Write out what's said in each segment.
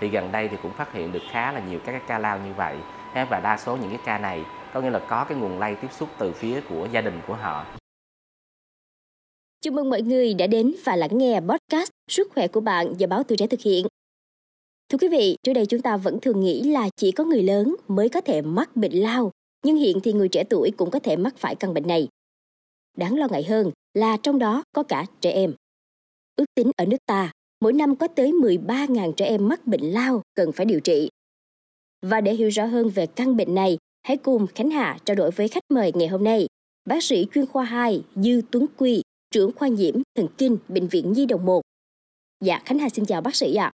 thì gần đây thì cũng phát hiện được khá là nhiều các cái ca lao như vậy và đa số những cái ca này có nghĩa là có cái nguồn lây tiếp xúc từ phía của gia đình của họ. Chào mừng mọi người đã đến và lắng nghe podcast Sức khỏe của bạn do báo Tuổi Trẻ thực hiện. Thưa quý vị, trước đây chúng ta vẫn thường nghĩ là chỉ có người lớn mới có thể mắc bệnh lao, nhưng hiện thì người trẻ tuổi cũng có thể mắc phải căn bệnh này. Đáng lo ngại hơn là trong đó có cả trẻ em. Ước tính ở nước ta, mỗi năm có tới 13.000 trẻ em mắc bệnh lao cần phải điều trị. Và để hiểu rõ hơn về căn bệnh này, hãy cùng Khánh Hà trao đổi với khách mời ngày hôm nay, bác sĩ chuyên khoa 2 Dư Tuấn Quy, trưởng khoa nhiễm thần kinh Bệnh viện Nhi Đồng 1. Dạ, Khánh Hà xin chào bác sĩ ạ. À.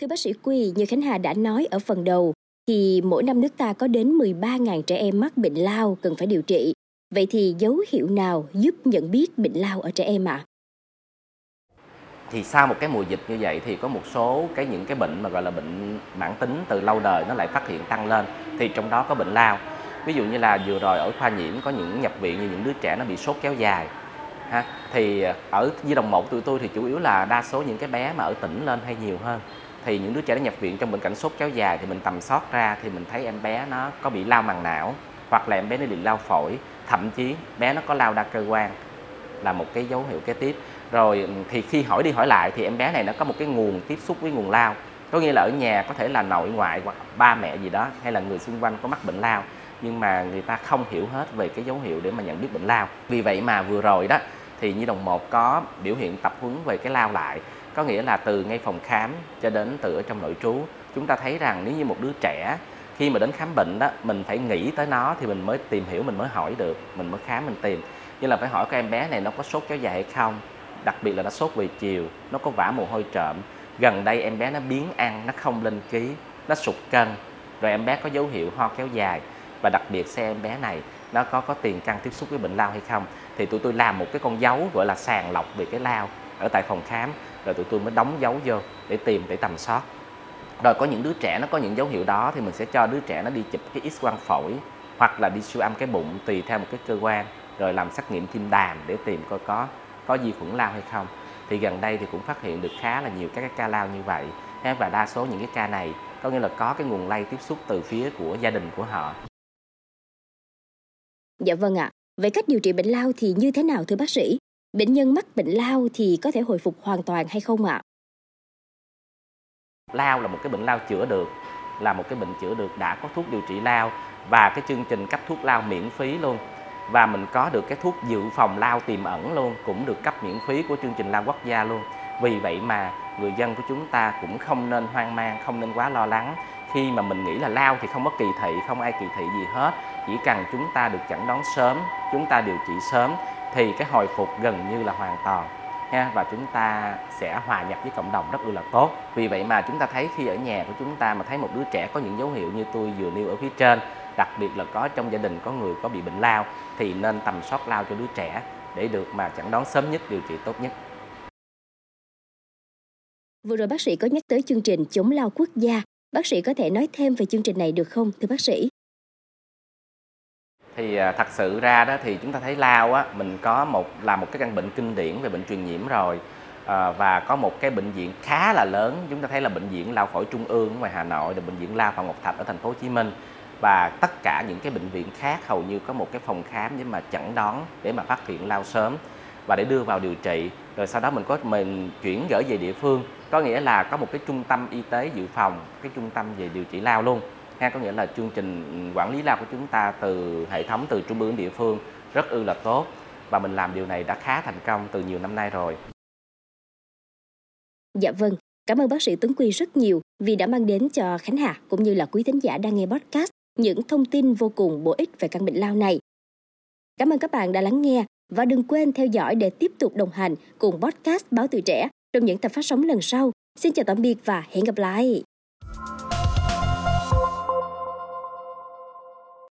Thưa bác sĩ Quy, như Khánh Hà đã nói ở phần đầu, thì mỗi năm nước ta có đến 13.000 trẻ em mắc bệnh lao cần phải điều trị. Vậy thì dấu hiệu nào giúp nhận biết bệnh lao ở trẻ em ạ? À? Thì sau một cái mùa dịch như vậy thì có một số cái những cái bệnh mà gọi là bệnh mãn tính từ lâu đời nó lại phát hiện tăng lên. Thì trong đó có bệnh lao. Ví dụ như là vừa rồi ở khoa nhiễm có những nhập viện như những đứa trẻ nó bị sốt kéo dài, ha thì ở di đồng một tụi tôi thì chủ yếu là đa số những cái bé mà ở tỉnh lên hay nhiều hơn thì những đứa trẻ nó nhập viện trong bệnh cảnh sốt kéo dài thì mình tầm soát ra thì mình thấy em bé nó có bị lao màng não hoặc là em bé nó bị lao phổi, thậm chí bé nó có lao đa cơ quan, là một cái dấu hiệu kế tiếp. Rồi ừ, thì khi hỏi đi hỏi lại thì em bé này nó có một cái nguồn tiếp xúc với nguồn lao. Có nghĩa là ở nhà có thể là nội ngoại hoặc ba mẹ gì đó, hay là người xung quanh có mắc bệnh lao, nhưng mà người ta không hiểu hết về cái dấu hiệu để mà nhận biết bệnh lao. Vì vậy mà vừa rồi đó, thì nhi đồng 1 có biểu hiện tập huấn về cái lao lại. Có nghĩa là từ ngay phòng khám cho đến từ ở trong nội trú, chúng ta thấy rằng nếu như một đứa trẻ khi mà đến khám bệnh đó, mình phải nghĩ tới nó thì mình mới tìm hiểu, mình mới hỏi được, mình mới khám, mình tìm. Như là phải hỏi cái em bé này nó có sốt kéo dài hay không, đặc biệt là nó sốt về chiều, nó có vã mồ hôi trộm. Gần đây em bé nó biến ăn, nó không lên ký, nó sụt cân, rồi em bé có dấu hiệu ho kéo dài. Và đặc biệt xem em bé này, nó có có tiền căn tiếp xúc với bệnh lao hay không, thì tụi tôi làm một cái con dấu gọi là sàng lọc về cái lao ở tại phòng khám, rồi tụi tôi mới đóng dấu vô để tìm, để tầm soát rồi có những đứa trẻ nó có những dấu hiệu đó thì mình sẽ cho đứa trẻ nó đi chụp cái x quang phổi hoặc là đi siêu âm cái bụng tùy theo một cái cơ quan, rồi làm xét nghiệm tim đàm để tìm coi có có vi khuẩn lao hay không thì gần đây thì cũng phát hiện được khá là nhiều các cái ca lao như vậy và đa số những cái ca này có nghĩa là có cái nguồn lây tiếp xúc từ phía của gia đình của họ Dạ vâng ạ. À. Vậy cách điều trị bệnh lao thì như thế nào thưa bác sĩ? Bệnh nhân mắc bệnh lao thì có thể hồi phục hoàn toàn hay không ạ? À? Lao là một cái bệnh lao chữa được, là một cái bệnh chữa được đã có thuốc điều trị lao và cái chương trình cấp thuốc lao miễn phí luôn. Và mình có được cái thuốc dự phòng lao tiềm ẩn luôn cũng được cấp miễn phí của chương trình lao quốc gia luôn. Vì vậy mà người dân của chúng ta cũng không nên hoang mang không nên quá lo lắng. Khi mà mình nghĩ là lao thì không có kỳ thị không ai kỳ thị gì hết. Chỉ cần chúng ta được chẩn đoán sớm chúng ta điều trị sớm thì cái hồi phục gần như là hoàn toàn ha và chúng ta sẽ hòa nhập với cộng đồng rất là tốt vì vậy mà chúng ta thấy khi ở nhà của chúng ta mà thấy một đứa trẻ có những dấu hiệu như tôi vừa nêu ở phía trên đặc biệt là có trong gia đình có người có bị bệnh lao thì nên tầm soát lao cho đứa trẻ để được mà chẩn đoán sớm nhất điều trị tốt nhất Vừa rồi bác sĩ có nhắc tới chương trình chống lao quốc gia. Bác sĩ có thể nói thêm về chương trình này được không, thưa bác sĩ? Thì à, thật sự ra đó thì chúng ta thấy lao á mình có một là một cái căn bệnh kinh điển về bệnh truyền nhiễm rồi. À, và có một cái bệnh viện khá là lớn chúng ta thấy là bệnh viện lao phổi trung ương ngoài Hà Nội là bệnh viện lao Phạm Ngọc Thạch ở thành phố Hồ Chí Minh. Và tất cả những cái bệnh viện khác hầu như có một cái phòng khám để mà chẩn đoán để mà phát hiện lao sớm và để đưa vào điều trị. Rồi sau đó mình có mình chuyển gửi về địa phương có nghĩa là có một cái trung tâm y tế dự phòng cái trung tâm về điều trị lao luôn ha có nghĩa là chương trình quản lý lao của chúng ta từ hệ thống từ trung ương địa phương rất ư là tốt và mình làm điều này đã khá thành công từ nhiều năm nay rồi. Dạ vâng, cảm ơn bác sĩ Tuấn Quy rất nhiều vì đã mang đến cho Khánh Hà cũng như là quý thính giả đang nghe podcast những thông tin vô cùng bổ ích về căn bệnh lao này. Cảm ơn các bạn đã lắng nghe và đừng quên theo dõi để tiếp tục đồng hành cùng podcast Báo Tuổi Trẻ trong những tập phát sóng lần sau. Xin chào tạm biệt và hẹn gặp lại!